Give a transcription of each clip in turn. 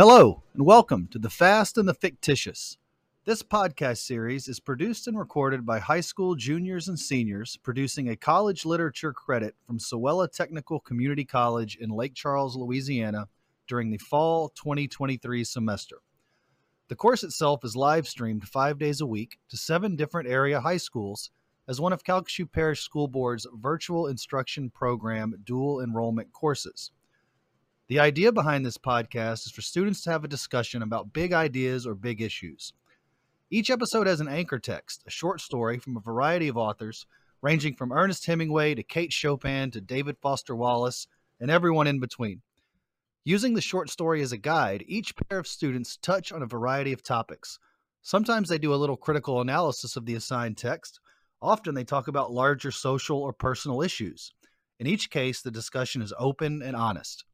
Hello, and welcome to The Fast and the Fictitious. This podcast series is produced and recorded by high school juniors and seniors producing a college literature credit from SOWELA Technical Community College in Lake Charles, Louisiana during the fall 2023 semester. The course itself is live streamed five days a week to seven different area high schools as one of Calcasieu Parish School Board's virtual instruction program dual enrollment courses. The idea behind this podcast is for students to have a discussion about big ideas or big issues. Each episode has an anchor text, a short story from a variety of authors, ranging from Ernest Hemingway to Kate Chopin to David Foster Wallace and everyone in between. Using the short story as a guide, each pair of students touch on a variety of topics. Sometimes they do a little critical analysis of the assigned text. Often they talk about larger social or personal issues. In each case, the discussion is open and honest.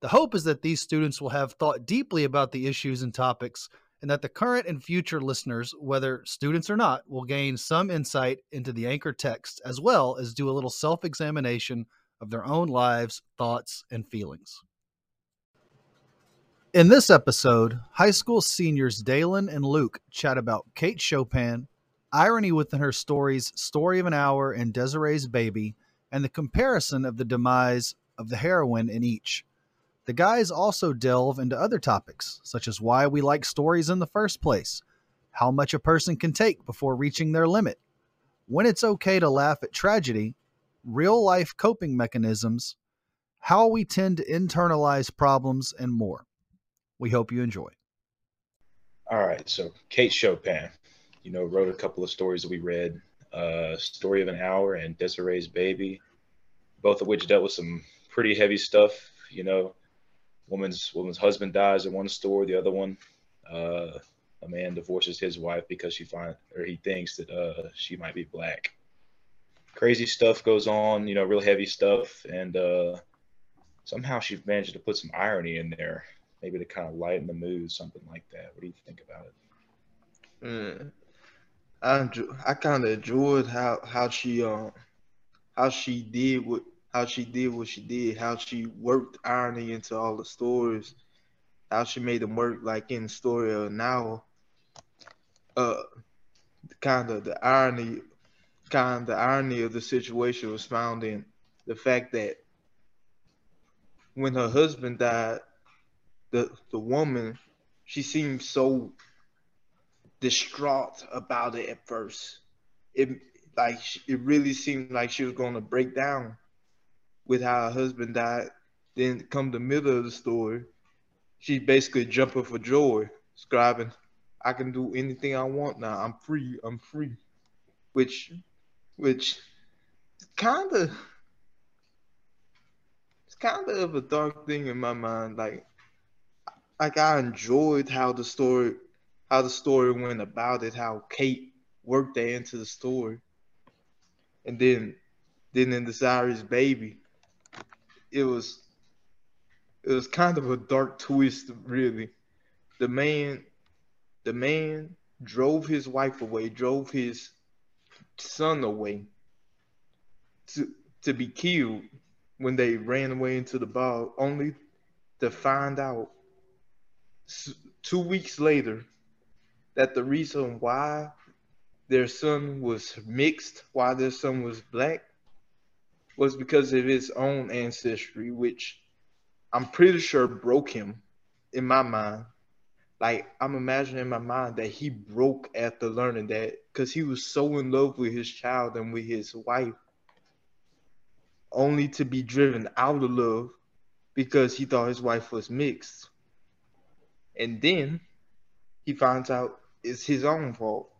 The hope is that these students will have thought deeply about the issues and topics, and that the current and future listeners, whether students or not, will gain some insight into the anchor text as well as do a little self examination of their own lives, thoughts, and feelings. In this episode, high school seniors Daylin and Luke chat about Kate Chopin, irony within her stories Story of an Hour and Desiree's Baby, and the comparison of the demise of the heroine in each. The guys also delve into other topics, such as why we like stories in the first place, how much a person can take before reaching their limit, when it's okay to laugh at tragedy, real life coping mechanisms, how we tend to internalize problems, and more. We hope you enjoy. All right, so Kate Chopin, you know, wrote a couple of stories that we read, uh, "Story of an Hour" and "Desiree's Baby," both of which dealt with some pretty heavy stuff. You know, woman's woman's husband dies in one store, the other one, uh, a man divorces his wife because she find or he thinks that uh, she might be black. Crazy stuff goes on, you know, real heavy stuff, and uh, somehow she managed to put some irony in there maybe to kind of lighten the mood, something like that. What do you think about it? Mm. I I kind of enjoyed how how she um how she did what how she did what she did, how she worked irony into all the stories, how she made them work like in the story of now. Uh, kind of the irony, kind of the irony of the situation was found in the fact that when her husband died, the the woman she seemed so distraught about it at first. It like it really seemed like she was going to break down with how her husband died. Then come the middle of the story, she's basically jumping for joy, scribing, "I can do anything I want now. I'm free. I'm free," which, which, kind of, it's kind of a dark thing in my mind. Like like I enjoyed how the story how the story went about it, how Kate worked that into the story. And then then in Desiree's baby, it was it was kind of a dark twist, really. The man the man drove his wife away, drove his son away to to be killed when they ran away into the bog, only to find out two weeks later that the reason why their son was mixed, why their son was black, was because of his own ancestry, which I'm pretty sure broke him in my mind. Like I'm imagining in my mind that he broke after learning that because he was so in love with his child and with his wife, only to be driven out of love because he thought his wife was mixed and then he finds out it's his own fault.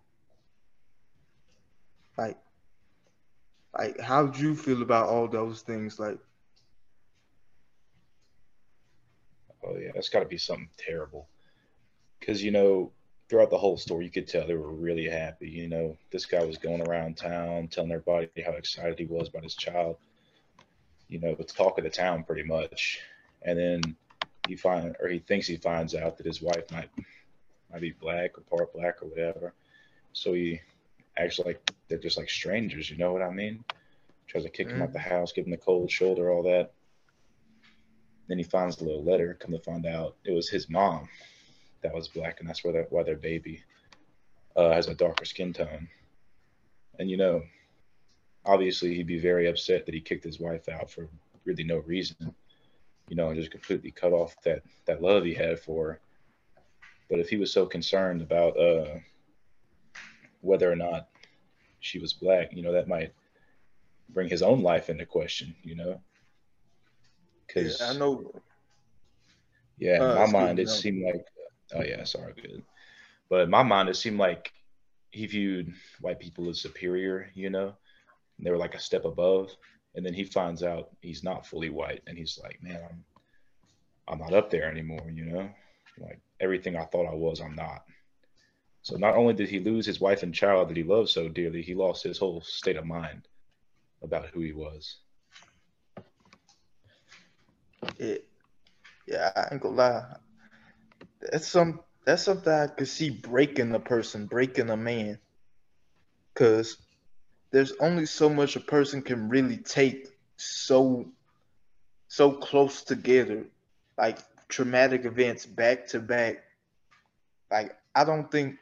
Like, like how do you feel about all those things? Like, oh yeah, that's got to be something terrible. Because you know, throughout the whole story, you could tell they were really happy. You know, this guy was going around town telling everybody how excited he was about his child. You know, the talk of the town pretty much. And then he find or he thinks he finds out that his wife might might be black or part black or whatever. So he acts like they're just like strangers. You know what I mean? Tries to kick mm. him out the house, give him the cold shoulder, all that. Then he finds the little letter. Come to find out, it was his mom that was black, and that's why, why their baby uh, has a darker skin tone. And you know, obviously, he'd be very upset that he kicked his wife out for really no reason. You know, and just completely cut off that that love he had for her. But if he was so concerned about uh, whether or not she was black, you know, that might bring his own life into question, you know? Because Yeah, I know. yeah, Uh, in my mind, it seemed like, oh yeah, sorry, good. But in my mind, it seemed like he viewed white people as superior, you know, and they were like a step above. And then he finds out he's not fully white, and he's like, man, I'm, I'm not up there anymore, you know, like everything I thought I was, I'm not. So not only did he lose his wife and child that he loved so dearly, he lost his whole state of mind about who he was. Yeah, yeah, I ain't gonna lie. That's some that's something I could see breaking a person, breaking a man. Cause there's only so much a person can really take so so close together, like traumatic events back to back. Like I don't think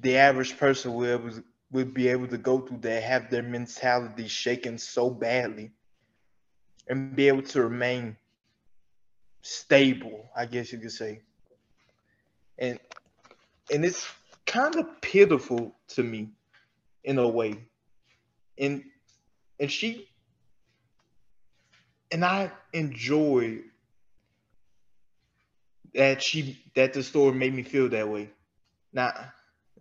the average person will would be able to go through that, have their mentality shaken so badly and be able to remain stable, I guess you could say. And and it's kind of pitiful to me in a way. And and she and I enjoy that she that the story made me feel that way. Now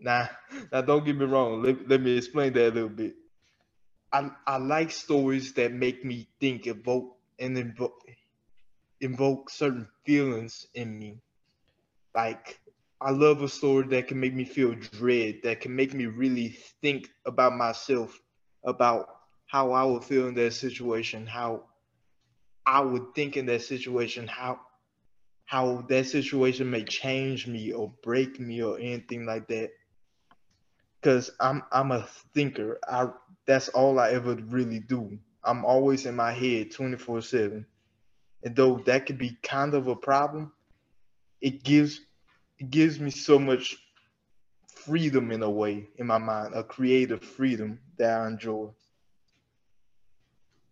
now now don't get me wrong, let, let me explain that a little bit. I I like stories that make me think, evoke and invoke invoke certain feelings in me. Like I love a story that can make me feel dread, that can make me really think about myself, about how I would feel in that situation, how I would think in that situation, how how that situation may change me or break me or anything like that. Cause I'm I'm a thinker. I that's all I ever really do. I'm always in my head 24 7. And though that could be kind of a problem, it gives it gives me so much freedom in a way in my mind, a creative freedom that I enjoy.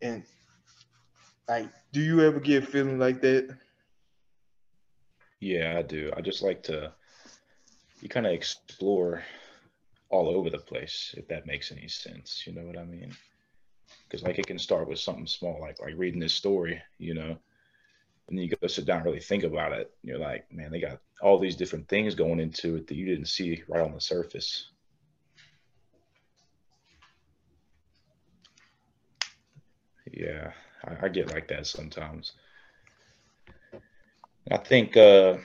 And like, do you ever get a feeling like that? Yeah, I do. I just like to you kind of explore all over the place, if that makes any sense. You know what I mean? Because like it can start with something small, like like reading this story, you know, and then you go sit down and really think about it. And you're like, man, they got all these different things going into it that you didn't see right on the surface. Yeah, I, I get like that sometimes. I think uh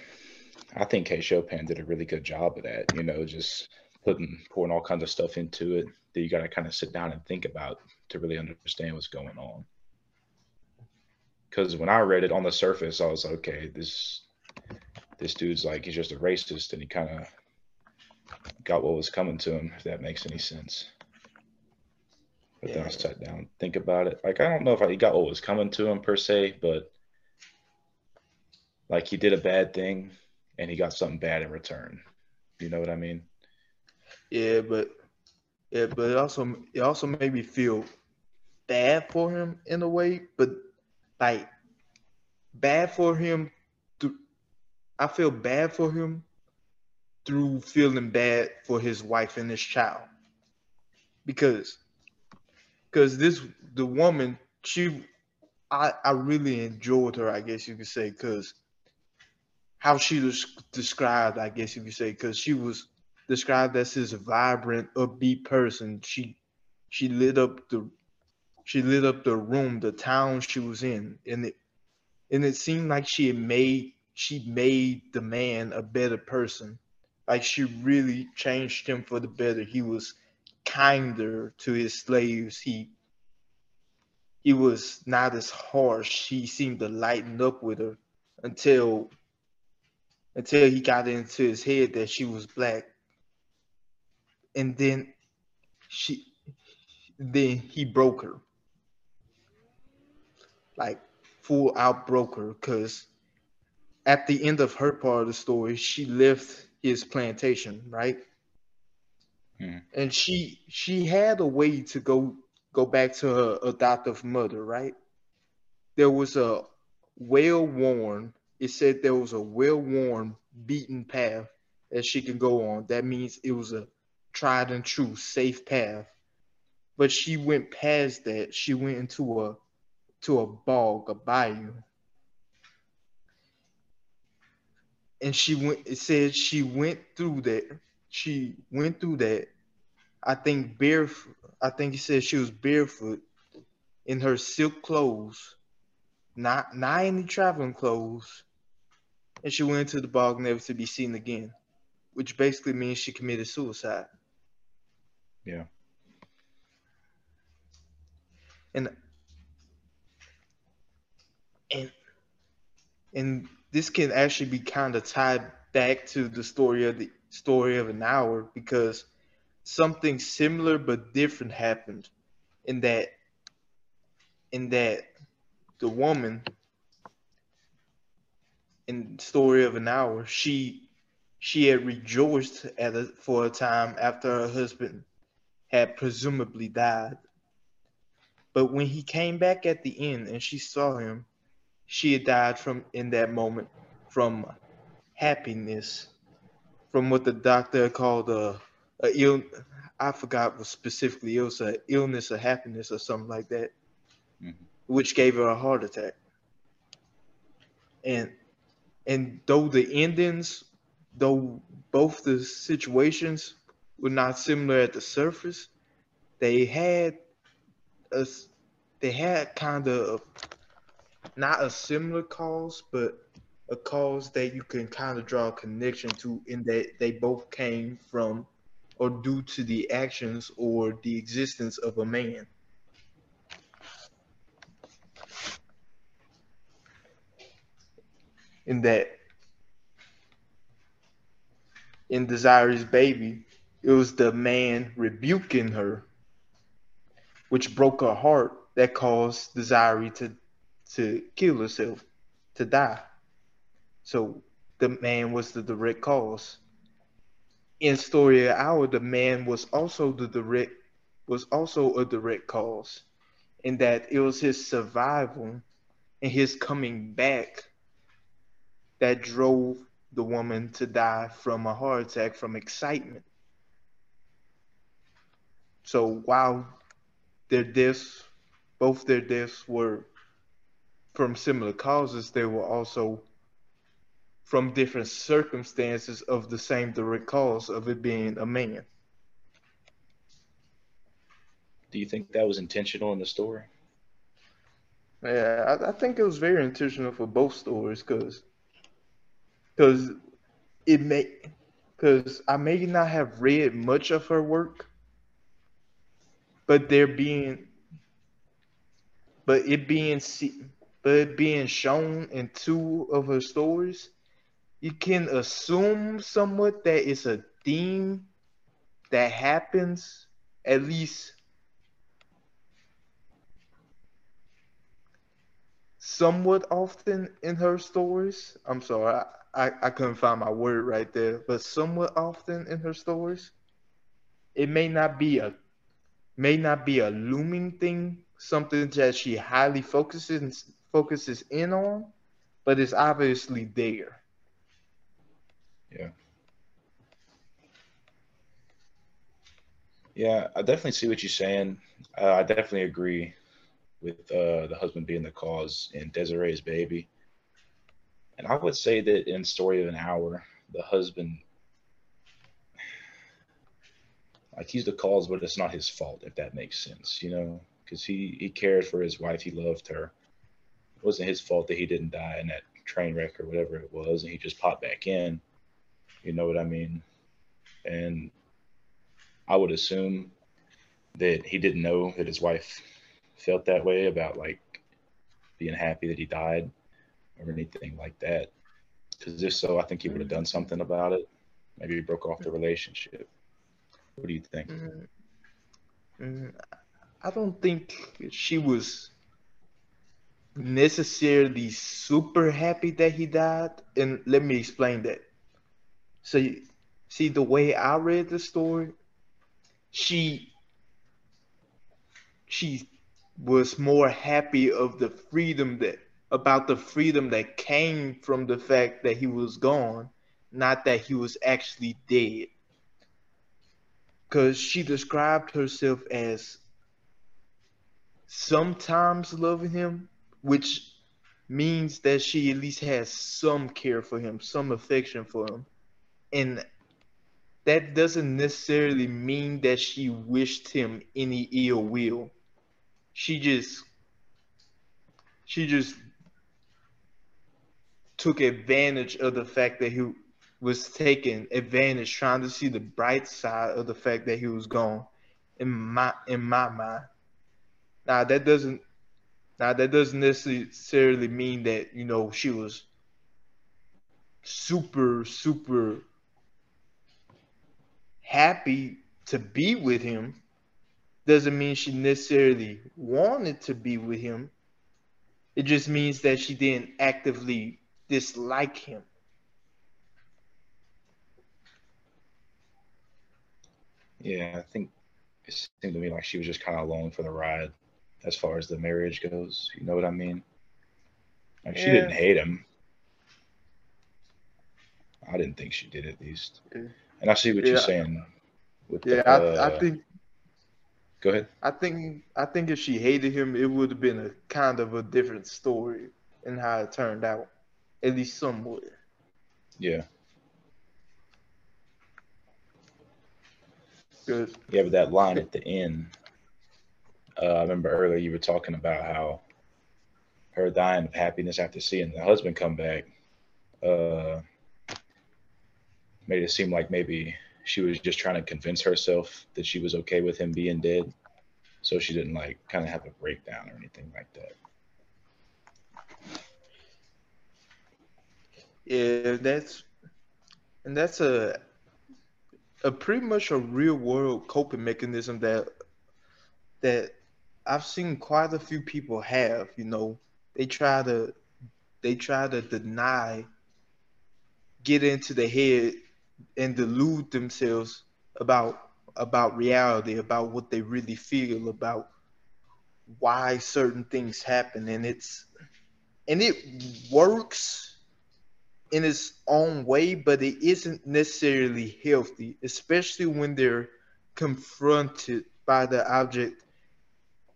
I think Kate Chopin did a really good job of that, you know, just putting pouring all kinds of stuff into it that you gotta kind of sit down and think about to really understand what's going on. Because when I read it on the surface, I was like, okay, this this dude's like he's just a racist and he kind of got what was coming to him, if that makes any sense. But then I sat down, think about it. Like I don't know if I, he got what was coming to him per se, but like he did a bad thing and he got something bad in return. You know what I mean? Yeah, but yeah, but it also it also made me feel bad for him in a way, but like bad for him through I feel bad for him through feeling bad for his wife and his child. Because because this the woman, she I I really enjoyed her, I guess you could say, because how she was described, I guess you could say, because she was described as this vibrant, upbeat person. She she lit up the she lit up the room, the town she was in, and it and it seemed like she had made she made the man a better person. Like she really changed him for the better. He was kinder to his slaves. He he was not as harsh. He seemed to lighten up with her until until he got into his head that she was black. And then she then he broke her. Like full out broke her because at the end of her part of the story, she left his plantation, right? Hmm. And she she had a way to go go back to her adoptive mother, right? There was a well worn. It said there was a well worn beaten path that she could go on. That means it was a tried and true safe path. But she went past that. She went into a to a bog, a bayou. And she went it said she went through that. She went through that. I think barefoot. I think he said she was barefoot in her silk clothes, not not any traveling clothes. And she went into the bog never to be seen again. Which basically means she committed suicide. Yeah. and and and this can actually be kind of tied back to the story of the story of an hour because something similar but different happened in that in that the woman in story of an hour she she had rejoiced at a, for a time after her husband had presumably died but when he came back at the end and she saw him, she had died from in that moment from happiness, from what the doctor called a, a ill. I forgot what specifically it was a illness or happiness or something like that, Mhm. which gave her a heart attack. And and though the endings, though both the situations were not similar at the surface, they had a, they had kind of not a similar cause, but a cause that you can kind of draw a connection to in that they both came from or due to the actions or the existence of a man. In that in Desiree's baby, it was the man rebuking her which broke her heart that caused Desiree to to kill herself, to die. So the man was the direct cause. In Story of Hour, the man was also the direct was also a direct cause in that it was his survival and his coming back that drove the woman to die from a heart attack from excitement. So while their deaths, both their deaths were from similar causes, they were also from different circumstances of the same direct cause of it being a man. Do you think that was intentional in the story? Yeah, I, I think it was very intentional for both stories because because it may because I may not have read much of her work, but there being but it being but it being shown in two of her stories, you can assume somewhat that it's a theme that happens at least somewhat often in her stories. I'm sorry, I, I, I couldn't find my word right there, but somewhat often in her stories. It may not be a may not be a looming thing, something that she highly focuses focuses in on, but it's obviously there. Yeah. Yeah, I definitely see what you're saying. Uh, I definitely agree with uh, the husband being the cause in Desiree's baby. And I would say that in Story of an Hour, the husband, like he's the cause, but it's not his fault, if that makes sense, you know? Because he, he cared for his wife, he loved her. It wasn't his fault that he didn't die in that train wreck or whatever it was, and he just popped back in. You know what I mean? And I would assume that he didn't know that his wife felt that way about like being happy that he died or anything like that. Because if so, I think he would have done something about it. Maybe he broke off the relationship. What do you think? Mm, mm, I don't think she was. necessarily super happy that he died, and let me explain that. So, see, the way I read the story, she she was more happy of the freedom that about the freedom that came from the fact that he was gone, not that he was actually dead. Because she described herself as sometimes loving him, which means that she at least has some care for him, some affection for him. And that doesn't necessarily mean that she wished him any ill will. She just she just took advantage of the fact that he was taking advantage, trying to see the bright side of the fact that he was gone. In my in my mind. Now that doesn't now that doesn't necessarily mean that you know she was super super happy to be with him. Doesn't mean she necessarily wanted to be with him. It just means that she didn't actively dislike him. Yeah, I think it seemed to me like she was just kind of along for the ride as far as the marriage goes. You know what I mean? Like she Yeah. didn't hate him. I didn't think she did at least. Yeah. And I see what you're saying. With Yeah, the, I, uh, I think Go ahead. I think I think if she hated him, it would have been a kind of a different story in how it turned out, at least somewhat. Yeah. Good. Yeah, but that line at the end, uh, I remember earlier you were talking about how her dying of happiness after seeing the husband come back uh, made it seem like maybe she was just trying to convince herself that she was okay with him being dead. So she didn't like kind of have a breakdown or anything like that. Yeah, that's and that's a a pretty much a real world coping mechanism that that I've seen quite a few people have, you know. They try to they try to deny get into the head and delude themselves about about reality, about what they really feel, about why certain things happen and it's and it works in its own way, but it isn't necessarily healthy, especially when they're confronted by the object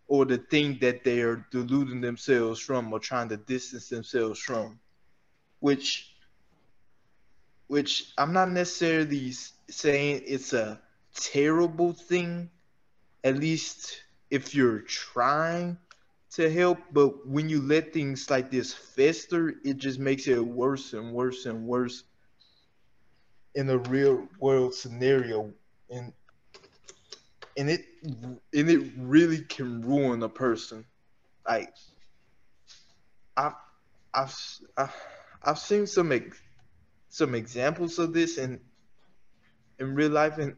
or the thing that they are deluding themselves from or trying to distance themselves from, which which I'm not necessarily saying it's a terrible thing, at least if you're trying to help, but when you let things like this fester, it just makes it worse and worse and worse in a real world scenario. And and it and it really can ruin a person. Like I've I've I've, seen some ex, some examples of this in in real life, and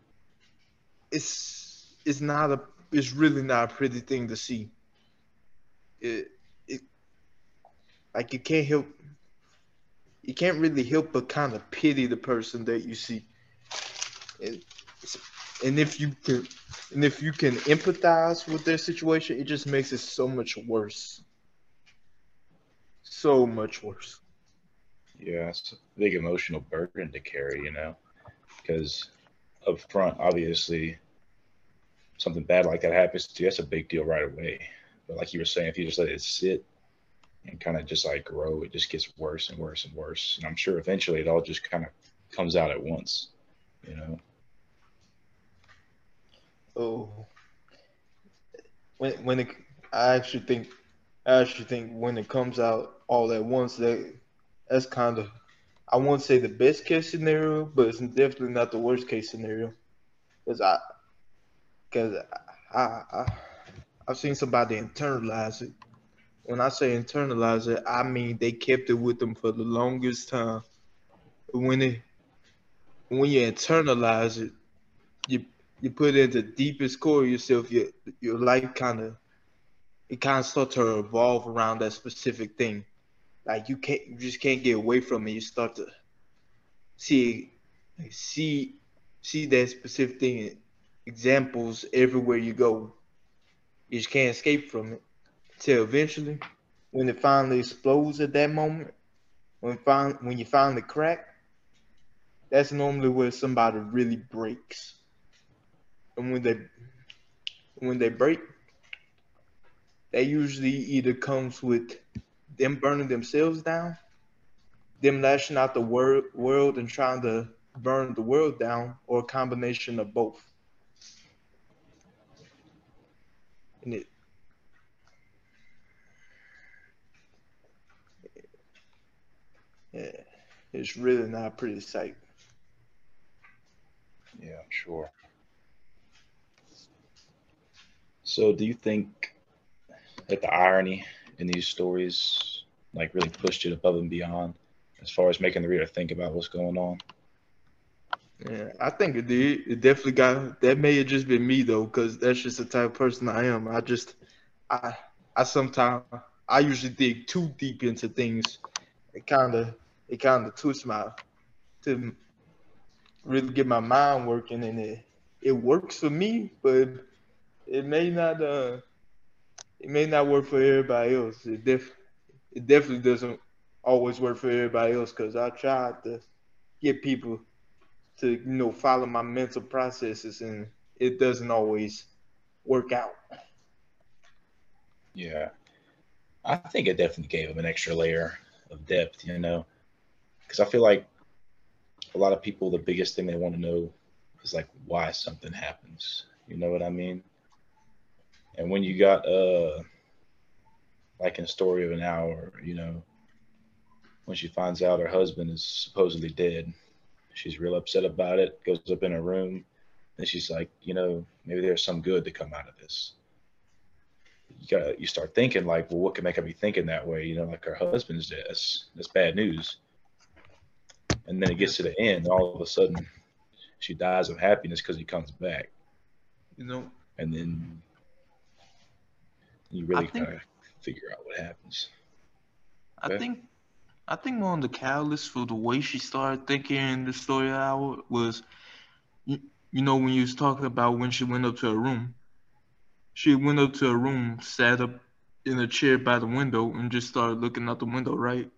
it's it's not a it's really not a pretty thing to see it it like you can't help you can't really help but kind of pity the person that you see. And, and if you can and if you can empathize with their situation it just makes it so much worse. So much worse. Yeah, it's a big emotional burden to carry, you know, because up front, obviously, something bad like that happens to you, that's a big deal right away. But like you were saying, if you just let it sit and kind of just like grow, it just gets worse and worse and worse. And I'm sure eventually it all just kind of comes out at once, you know. oh when when it i actually think i actually think when it comes out all at once that that's kind of I won't say the best case scenario, but it's definitely not the worst case scenario. Cause I, cause I, I, I've seen somebody internalize it. When I say internalize it, I mean they kept it with them for the longest time. When it, when you internalize it, you you put it in the deepest core of yourself. Your your life kind of it kind of starts to revolve around that specific thing. Like you can't, you just can't get away from it. You start to see, see, see that specific thing, examples everywhere you go. You just can't escape from it. Till eventually, when it finally explodes at that moment, when find when you finally crack, that's normally where somebody really breaks. And when they when they break, that usually either comes with them burning themselves down, them lashing out the wor- world and trying to burn the world down, or a combination of both. And it, yeah, it's really not a pretty sight. Yeah, sure. So, do you think that the irony in these stories like really pushed it above and beyond as far as making the reader think about what's going on? Yeah, I think it did. It definitely got that. May have just been me though, because that's just the type of person I am. I just, I, I sometimes, I usually dig too deep into things. It kind of, it kind of twists my, to really get my mind working, and it, it works for me, but it may not, uh, it may not work for everybody else. It def, it definitely doesn't always work for everybody else, because I tried to get people to you know follow my mental processes and it doesn't always work out Yeah. I think it definitely gave him an extra layer of depth, you know, because I feel like a lot of people, the biggest thing they want to know is like why something happens. You know what I mean? And when you got, uh, like in Story of an Hour, you know, when she finds out her husband is supposedly dead, she's real upset about it, goes up in her room, and she's like, you know, maybe there's some good to come out of this you got you start thinking like, well, what can make her be thinking that way? You know, like her husband's dead. That's that's bad news. And then it gets to the end, and all of a sudden, she dies of happiness because he comes back, you know and then you really think- gotta figure out what happens. I Okay. think I think more on the catalysts for the way she started thinking in the story hour was you, you know when you was talking about when she went up to her room. She went up to her room, sat up in a chair by the window and just started looking out the window, right?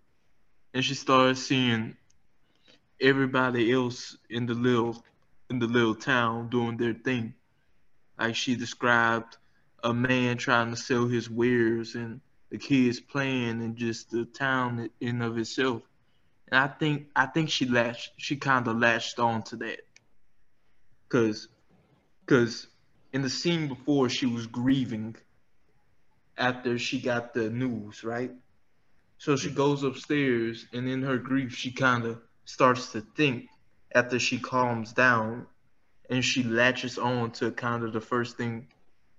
And she started seeing everybody else in the little in the little town doing their thing. Like she described a man trying to sell his wares and the kids playing and just the town in of itself. And I think I think she latched she kind of latched on to that. Cause, cause in the scene before she was grieving after she got the news, right? So she goes upstairs and in her grief she kind of starts to think after she calms down and she latches on to kind of the first thing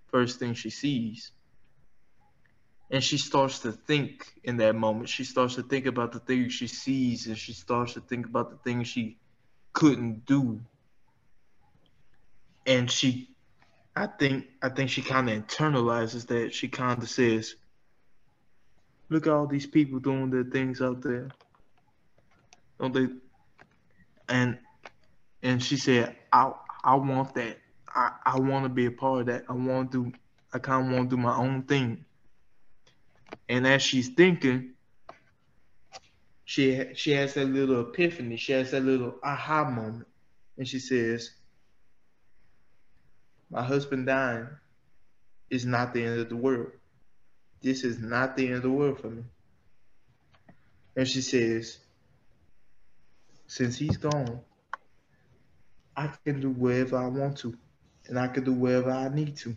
first thing she sees and she starts to think in that moment. She starts to think about the things she sees, and she starts to think about the things she couldn't do. And she, I think, I think she kind of internalizes that. She kind of says, "Look at all these people doing their things out there, don't they?" And and she said, "I I want that. I I want to be a part of that. I want to. I kind of want to do my own thing." And as she's thinking, she she has that little epiphany. She has that little aha moment, and she says, "My husband dying is not the end of the world. This is not the end of the world for me." And she says, "Since he's gone, I can do whatever I want to, and I can do whatever I need to,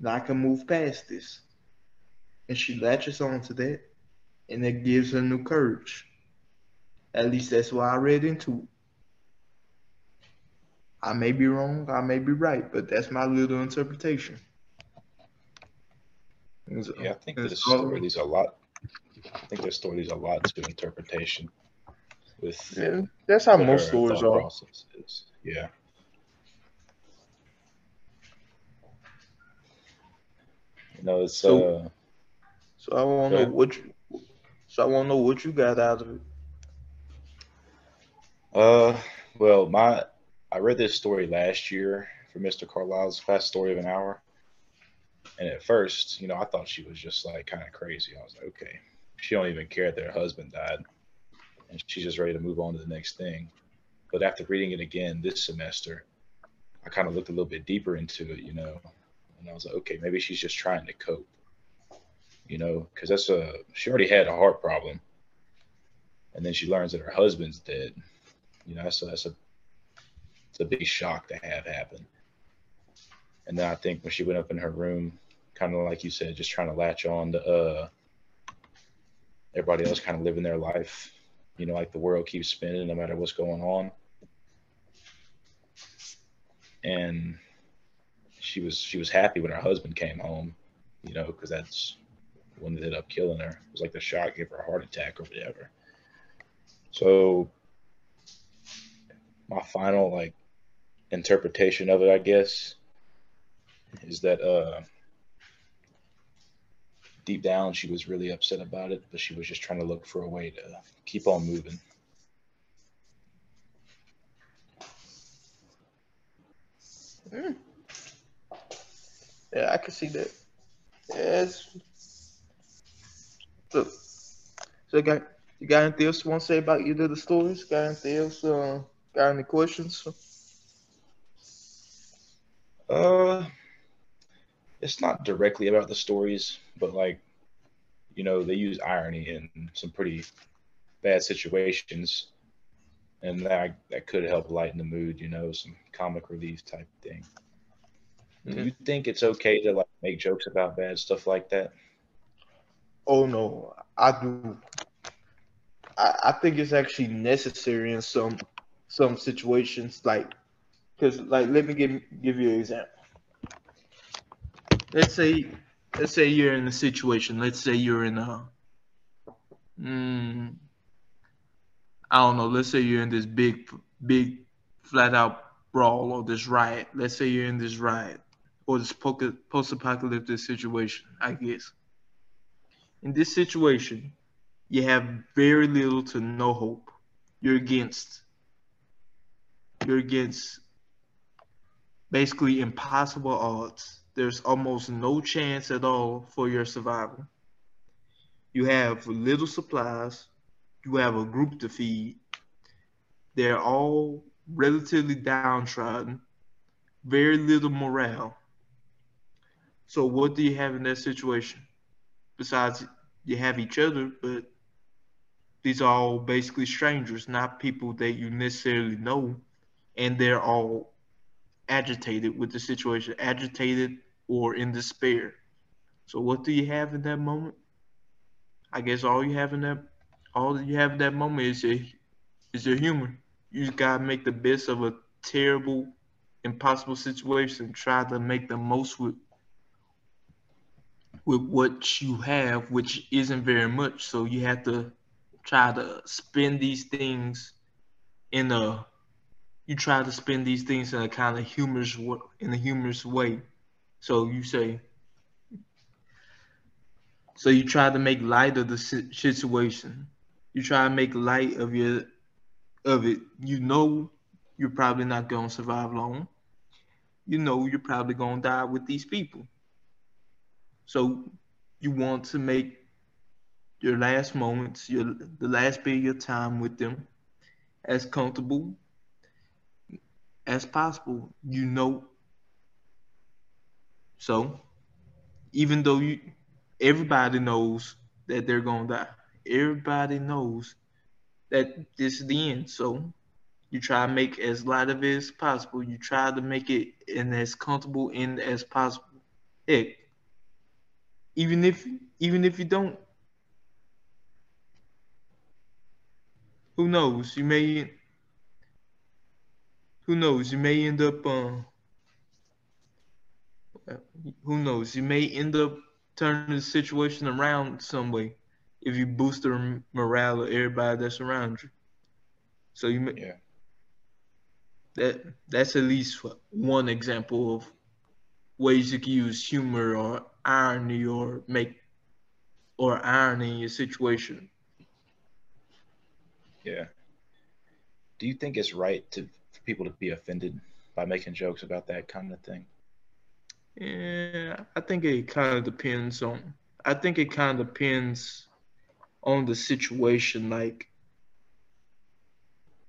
and I can move past this." And she latches on to that, and it gives her new courage. At least that's what I read into. it. I may be wrong, I may be right, but that's my little interpretation. And Yeah, I think and this story leaves a lot. I think this story leaves a lot to interpretation. With Yeah, that's how most stories are. process is. Yeah. You know, it's So- uh, So I to know what you. So I want to know what you got out of it. uh, well, my I read this story last year for Mr. Carlisle's Fast Story of an Hour, and at first, you know, I thought she was just like kind of crazy. I was like, okay, she don't even care that her husband died, and she's just ready to move on to the next thing. But after reading it again this semester, I kind of looked a little bit deeper into it, you know, and I was like, okay, maybe she's just trying to cope, you know, because that's a she already had a heart problem, and then she learns that her husband's dead. You know, that's a, that's a it's a big shock to have happen. And then I think when she went up in her room, kind of like you said, just trying to latch on to uh everybody else kind of living their life, you know, like the world keeps spinning no matter what's going on. And she was she was happy when her husband came home, you know, because that's when it ended up killing her. It was like the shock gave her a heart attack or whatever. So my final like interpretation of it, I guess, is that uh deep down she was really upset about it, but she was just trying to look for a way to keep on moving. Mm. Yeah, I can see that. Yes. Look, so you got you got anything else you want to say about either of the stories? Got anything else? Uh, got any questions? Uh it's not directly about the stories, but like you know, they use irony in some pretty bad situations. And that that could help lighten the mood, you know, some comic relief type thing. Do Mhm. you think it's okay to like make jokes about bad stuff like that? Oh no, I do. I, I think it's actually necessary in some some situations, like because like let me give give you an example. let's say let's say you're in a situation let's say you're in a mm, i don't know let's say you're in this big big flat out brawl or this riot let's say you're in this riot or this post-apocalyptic situation i guess in this situation you have very little to no hope you're against you're against basically impossible odds. There's almost no chance at all for your survival. You have little supplies. You have a group to feed. They're all relatively downtrodden. Very little morale. So what do you have in that situation? Besides, you have each other, but these are all basically strangers, not people that you necessarily know, and they're all agitated with the situation, agitated or in despair. So what do you have in that moment? I guess all you have in that all you have in that moment is your is your humor. You just gotta make the best of a terrible, impossible situation. Try to make the most with with what you have, which isn't very much. So you have to try to spend these things in a you try to spend these things in a kind of humorous in a humorous way. So you say, so you try to make light of the situation. You try to make light of your of it. You know you're probably not gonna survive long. You know you're probably gonna die with these people. So you want to make your last moments, your the last bit of your time with them as comfortable as possible. You know. So, even though you, everybody knows that they're gonna die. Everybody knows that this is the end. So, you try to make as light of it as possible. You try to make it in as comfortable end as possible. Heck, even if even if you don't, who knows? You may who knows? You may end up, uh, who knows? You may end up turning the situation around some way if you boost the morale of everybody that's around you. So you may, Yeah. that that's at least one example of ways you can use humor or irony or make or irony in your situation. Yeah. Do you think it's right to for people to be offended by making jokes about that kind of thing? Yeah, I think it kind of depends on. I think it kind of depends on the situation. Like,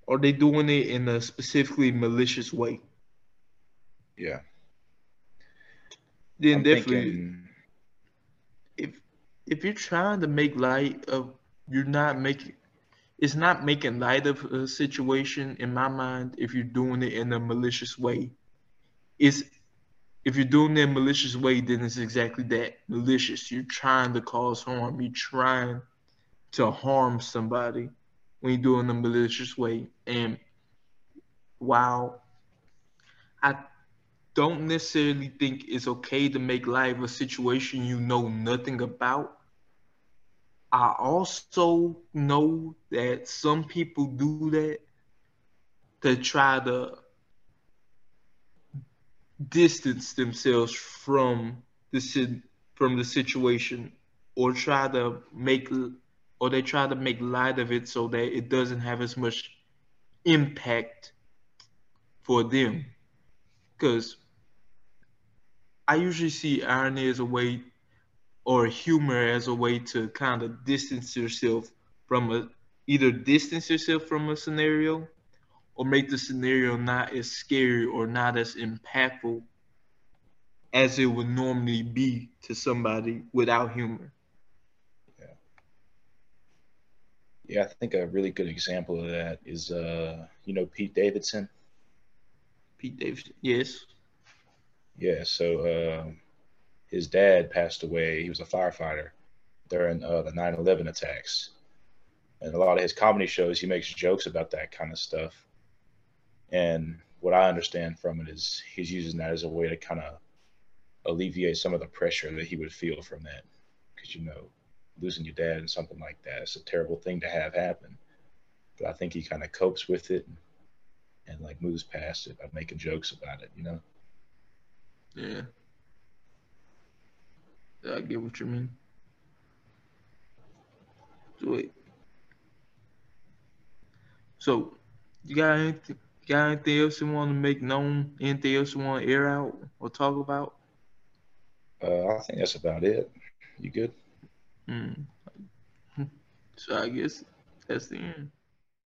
are they doing it in a specifically malicious way? Yeah. Then I'm definitely, thinking, if you're trying to make light of, you're not making. It's not making light of a situation in my mind if you're doing it in a malicious way. It's if you're doing it in a malicious way, then it's exactly that malicious. You're trying to cause harm. You're trying to harm somebody when you do it in a malicious way. And while I don't necessarily think it's okay to make light of a situation you know nothing about, I also know that some people do that to try to distance themselves from the from the situation or try to make or they try to make light of it so that it doesn't have as much impact for them. Because i usually see irony as a way or humor as a way to kind of distance yourself from a either distance yourself from a scenario or make the scenario not as scary or not as impactful as it would normally be to somebody without humor. yeah, Yeah, I think a really good example of that is, uh, you know, Pete Davidson. Pete Davidson, yes. Yeah, so um, his dad passed away. He was a firefighter during uh, the 9/11 attacks, and a lot of his comedy shows, he makes jokes about that kind of stuff. And what I understand from it is he's using that as a way to kind of alleviate some of the pressure that he would feel from that, because you know, losing your dad and something like that, it's a terrible thing to have happen. But I think he kind of copes with it and, and like moves past it by making jokes about it, you know. Yeah. Yeah, I get what you mean. So wait. So you got anything you got anything else you want to make known? Anything else you want to air out or talk about? Uh, I think that's about it. You good? Hmm. So I guess that's the end.